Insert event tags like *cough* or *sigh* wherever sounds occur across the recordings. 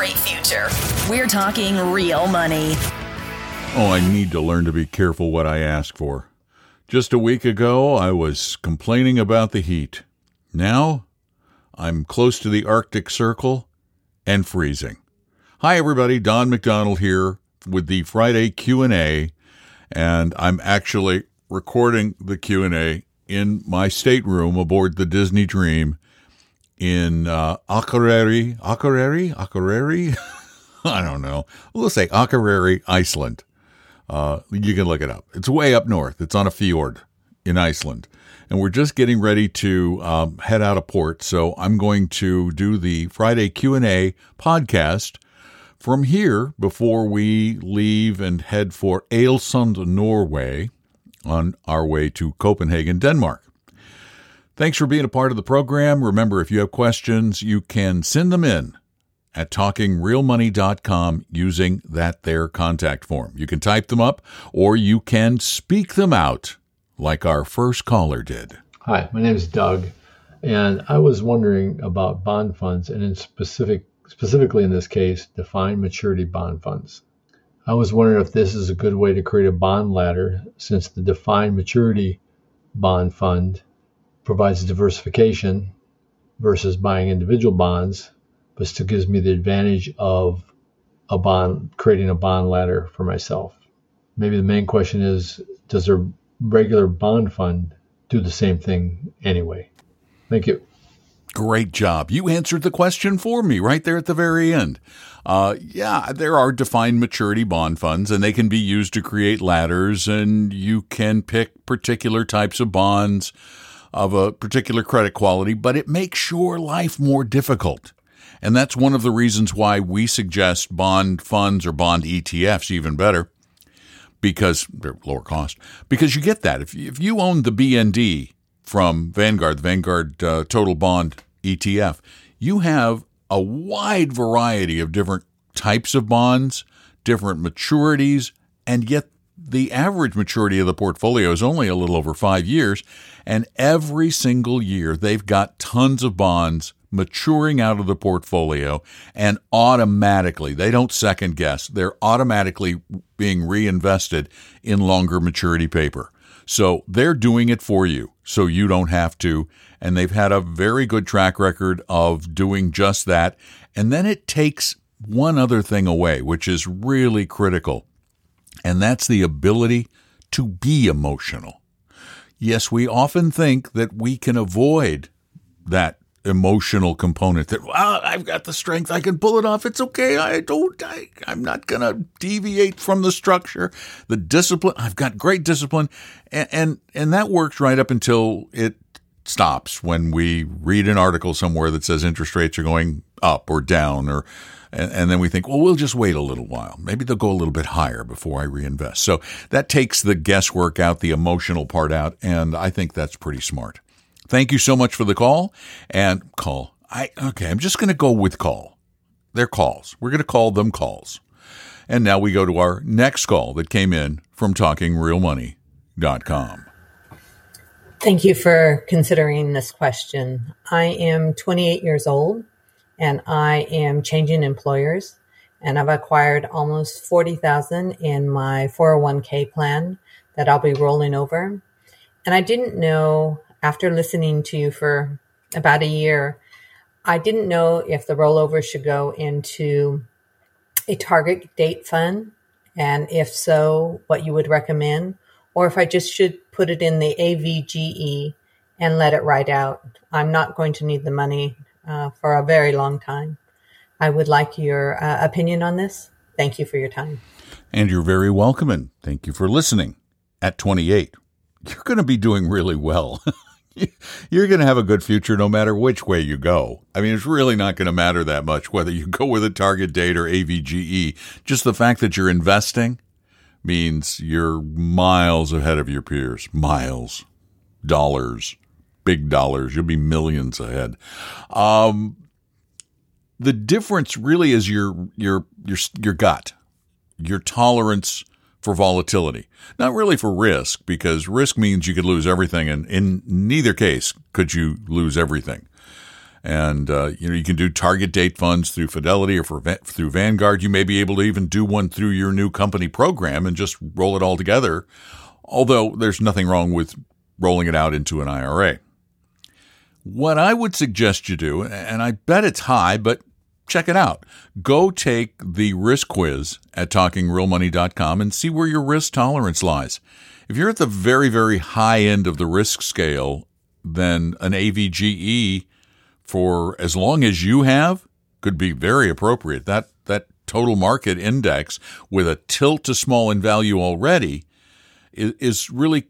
Great future. We're talking real money. Oh, I need to learn to be careful what I ask for. Just a week ago, I was complaining about the heat. Now, I'm close to the Arctic Circle and freezing. Hi everybody, Don McDonald here with the Friday Q&A, and I'm actually recording the Q&A in my stateroom aboard the Disney Dream in uh, Akureyri, Akureyri, Akureyri. *laughs* I don't know. We'll say Akureyri, Iceland. Uh, you can look it up. It's way up north. It's on a fjord in Iceland, and we're just getting ready to um, head out of port. So I'm going to do the Friday Q and A podcast from here before we leave and head for Ålesund, Norway, on our way to Copenhagen, Denmark. Thanks for being a part of the program. Remember, if you have questions, you can send them in at talkingrealmoney.com using that there contact form. You can type them up or you can speak them out like our first caller did. Hi, my name is Doug, and I was wondering about bond funds and in specific specifically in this case, defined maturity bond funds. I was wondering if this is a good way to create a bond ladder since the defined maturity bond fund provides diversification versus buying individual bonds, but still gives me the advantage of a bond, creating a bond ladder for myself. Maybe the main question is Does a regular bond fund do the same thing anyway? Thank you. Great job. You answered the question for me right there at the very end. Uh, yeah, there are defined maturity bond funds, and they can be used to create ladders, and you can pick particular types of bonds of a particular credit quality, but it makes your life more difficult. And that's one of the reasons why we suggest bond funds or bond ETFs, even better, because they're lower cost. Because you get that. If, if you own the BND from Vanguard, the Vanguard uh, Total Bond ETF, you have a wide variety of different types of bonds, different maturities, and yet the average maturity of the portfolio is only a little over five years. And every single year, they've got tons of bonds maturing out of the portfolio and automatically, they don't second guess, they're automatically being reinvested in longer maturity paper. So they're doing it for you so you don't have to. And they've had a very good track record of doing just that. And then it takes one other thing away, which is really critical, and that's the ability to be emotional. Yes, we often think that we can avoid that emotional component that well i've got the strength i can pull it off it's okay i don't I, i'm not going to deviate from the structure the discipline i've got great discipline and, and and that works right up until it stops when we read an article somewhere that says interest rates are going up or down or and, and, then we think, well, we'll just wait a little while. Maybe they'll go a little bit higher before I reinvest. So that takes the guesswork out, the emotional part out, and I think that's pretty smart. Thank you so much for the call and call. I okay, I'm just going to go with call. They're calls. We're going to call them calls. And now we go to our next call that came in from talkingrealmoney.com. Thank you for considering this question. I am 28 years old and I am changing employers and I've acquired almost 40,000 in my 401k plan that I'll be rolling over. And I didn't know after listening to you for about a year, I didn't know if the rollover should go into a target date fund and if so, what you would recommend or if I just should put it in the AVGE and let it ride out. I'm not going to need the money uh, for a very long time. I would like your uh, opinion on this. Thank you for your time. And you're very welcome, and thank you for listening. At 28, you're going to be doing really well. *laughs* you're going to have a good future no matter which way you go. I mean, it's really not going to matter that much whether you go with a target date or AVGE. Just the fact that you're investing means you're miles ahead of your peers. Miles, dollars, big dollars. You'll be millions ahead. Um, the difference really is your your your your gut, your tolerance for volatility. Not really for risk, because risk means you could lose everything, and in neither case could you lose everything. And uh, you know you can do target date funds through Fidelity or for, through Vanguard. You may be able to even do one through your new company program and just roll it all together. Although there's nothing wrong with rolling it out into an IRA. What I would suggest you do, and I bet it's high, but check it out. Go take the risk quiz at talkingrealmoney.com and see where your risk tolerance lies. If you're at the very, very high end of the risk scale, then an AVGE for as long as you have could be very appropriate. That that total market index with a tilt to small in value already is, is really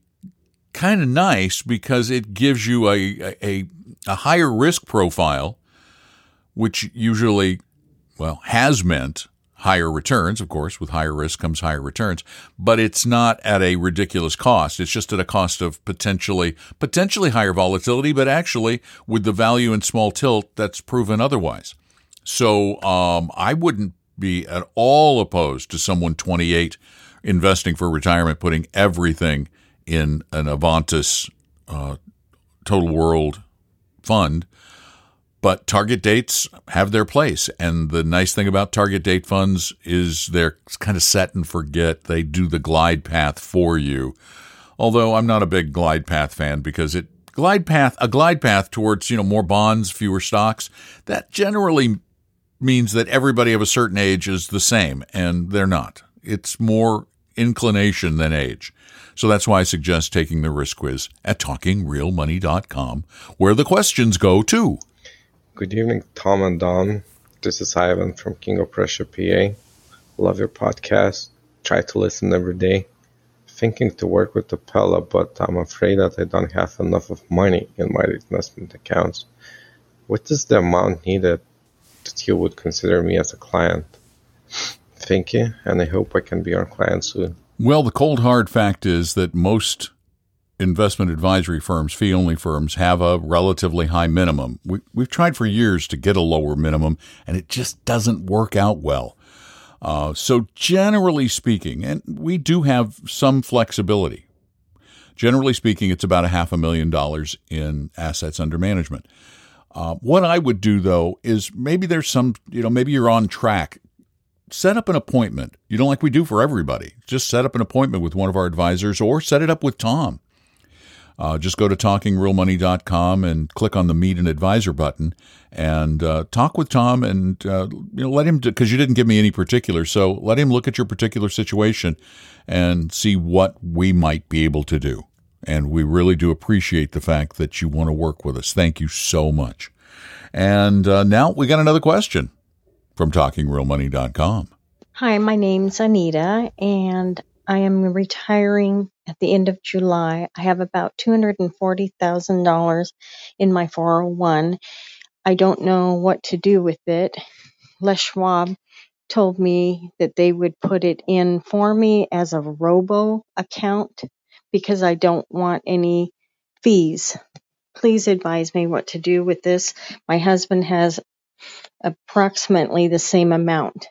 kind of nice because it gives you a, a, a higher risk profile which usually, well, has meant higher returns. Of course, with higher risk comes higher returns, but it's not at a ridiculous cost. It's just at a cost of potentially potentially higher volatility, but actually with the value in small tilt that's proven otherwise. So um, I wouldn't be at all opposed to someone 28 investing for retirement, putting everything in an Avantis uh, Total World fund but target dates have their place. And the nice thing about target date funds is they're kind of set and forget. They do the glide path for you. Although I'm not a big glide path fan because it glide path a glide path towards, you know, more bonds, fewer stocks, that generally means that everybody of a certain age is the same and they're not. It's more inclination than age. So that's why I suggest taking the risk quiz at talkingrealmoney.com where the questions go too. Good evening, Tom and Don. This is Ivan from King of Prussia, PA. Love your podcast. Try to listen every day. Thinking to work with Pella, but I'm afraid that I don't have enough of money in my investment accounts. What is the amount needed that you would consider me as a client? Thank you, and I hope I can be your client soon. Well, the cold hard fact is that most investment advisory firms, fee only firms, have a relatively high minimum. We, we've tried for years to get a lower minimum, and it just doesn't work out well. Uh, so, generally speaking, and we do have some flexibility. Generally speaking, it's about a half a million dollars in assets under management. Uh, what I would do though is maybe there's some, you know, maybe you're on track. Set up an appointment. You know, like we do for everybody. Just set up an appointment with one of our advisors or set it up with Tom uh, just go to talkingrealmoney.com and click on the Meet an Advisor button and uh, talk with Tom and uh, you know let him because you didn't give me any particulars, so let him look at your particular situation and see what we might be able to do. And we really do appreciate the fact that you want to work with us. Thank you so much. And uh, now we got another question from talkingrealmoney.com. Hi, my name's Anita, and I am retiring at the end of July. I have about $240,000 in my 401. I don't know what to do with it. Les Schwab told me that they would put it in for me as a robo account because I don't want any fees. Please advise me what to do with this. My husband has approximately the same amount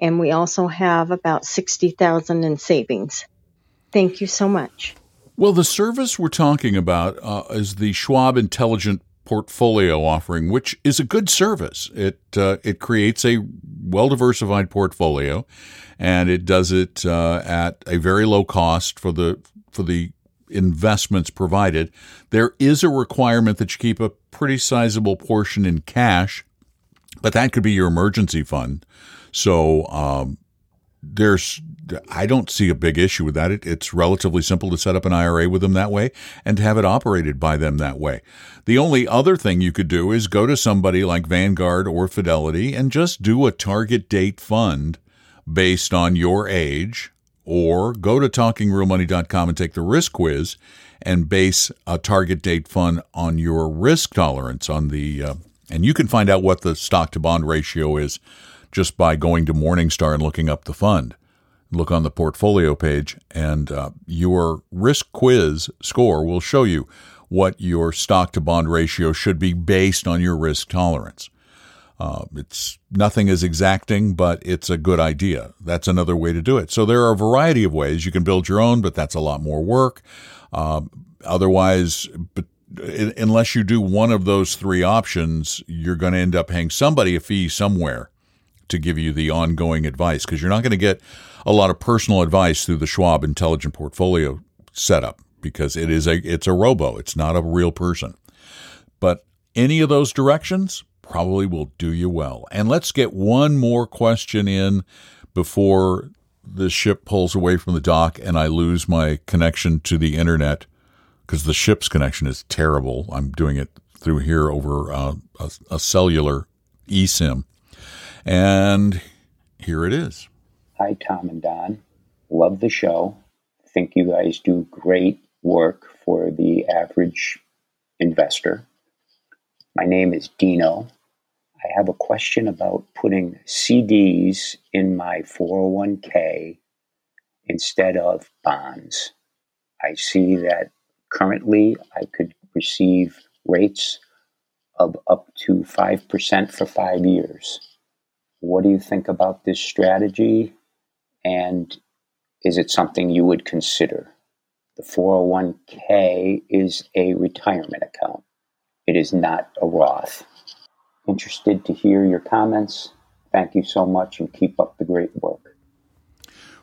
and we also have about 60,000 in savings. Thank you so much. Well, the service we're talking about uh, is the Schwab Intelligent Portfolio offering, which is a good service. It uh, it creates a well diversified portfolio, and it does it uh, at a very low cost for the for the investments provided. There is a requirement that you keep a pretty sizable portion in cash, but that could be your emergency fund. So um, there's I don't see a big issue with that. It, it's relatively simple to set up an IRA with them that way and to have it operated by them that way. The only other thing you could do is go to somebody like Vanguard or Fidelity and just do a target date fund based on your age or go to talkingrealmoney.com and take the risk quiz and base a target date fund on your risk tolerance on the uh, and you can find out what the stock to bond ratio is just by going to Morningstar and looking up the fund. Look on the portfolio page, and uh, your risk quiz score will show you what your stock to bond ratio should be based on your risk tolerance. Uh, it's nothing is exacting, but it's a good idea. That's another way to do it. So there are a variety of ways you can build your own, but that's a lot more work. Uh, otherwise, but unless you do one of those three options, you're going to end up paying somebody a fee somewhere to give you the ongoing advice because you're not going to get a lot of personal advice through the Schwab Intelligent Portfolio setup because it is a it's a robo, it's not a real person. But any of those directions probably will do you well. And let's get one more question in before the ship pulls away from the dock and I lose my connection to the internet because the ship's connection is terrible. I'm doing it through here over uh, a, a cellular eSIM. And here it is. Hi, Tom and Don. Love the show. Think you guys do great work for the average investor. My name is Dino. I have a question about putting CDs in my 401k instead of bonds. I see that currently I could receive rates of up to 5% for five years. What do you think about this strategy? And is it something you would consider? The 401k is a retirement account, it is not a Roth. Interested to hear your comments. Thank you so much and keep up the great work.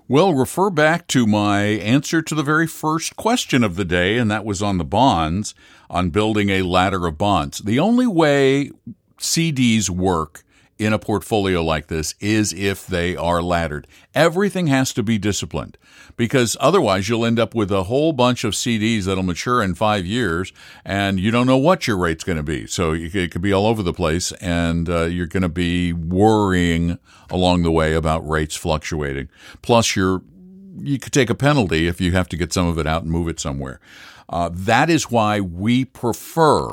Well, refer back to my answer to the very first question of the day, and that was on the bonds, on building a ladder of bonds. The only way CDs work in a portfolio like this is if they are laddered. Everything has to be disciplined because otherwise you'll end up with a whole bunch of CDs that'll mature in five years and you don't know what your rate's going to be. So it could be all over the place and uh, you're going to be worrying along the way about rates fluctuating. Plus, you're you could take a penalty if you have to get some of it out and move it somewhere. Uh, that is why we prefer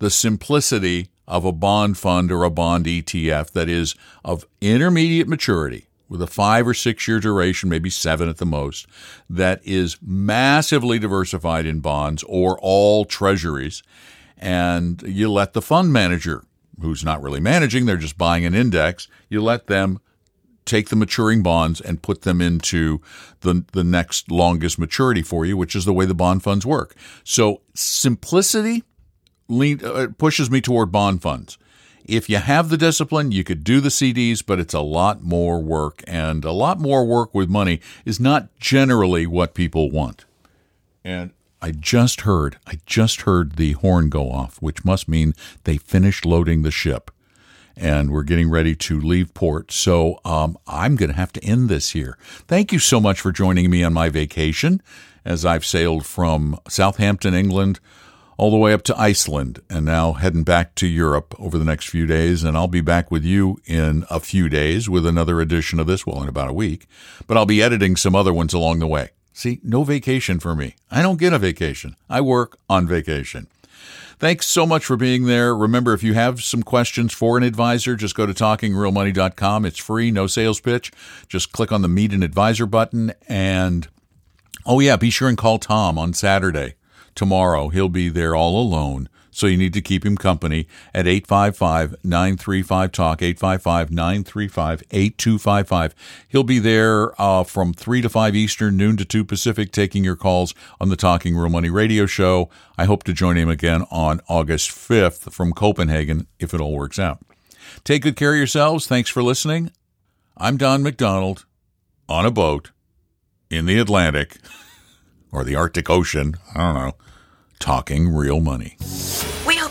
the simplicity of a bond fund or a bond ETF that is of intermediate maturity with a five or six year duration, maybe seven at the most, that is massively diversified in bonds or all treasuries. And you let the fund manager, who's not really managing, they're just buying an index, you let them take the maturing bonds and put them into the, the next longest maturity for you, which is the way the bond funds work. So simplicity lean, uh, pushes me toward bond funds. If you have the discipline, you could do the CDs, but it's a lot more work, and a lot more work with money is not generally what people want. And I just heard, I just heard the horn go off, which must mean they finished loading the ship and we're getting ready to leave port. So um, I'm going to have to end this here. Thank you so much for joining me on my vacation as I've sailed from Southampton, England, all the way up to Iceland and now heading back to Europe over the next few days. And I'll be back with you in a few days with another edition of this, well, in about a week. But I'll be editing some other ones along the way. See, no vacation for me. I don't get a vacation. I work on vacation. Thanks so much for being there. Remember, if you have some questions for an advisor, just go to talkingrealmoney.com. It's free, no sales pitch. Just click on the Meet an Advisor button. And oh, yeah, be sure and call Tom on Saturday tomorrow. He'll be there all alone. So you need to keep him company at 855-935-TALK, 855-935-8255. He'll be there uh, from 3 to 5 Eastern, noon to 2 Pacific, taking your calls on the Talking Real Money radio show. I hope to join him again on August 5th from Copenhagen, if it all works out. Take good care of yourselves. Thanks for listening. I'm Don McDonald on a boat in the Atlantic. *laughs* or the Arctic Ocean. I don't know. Talking real money.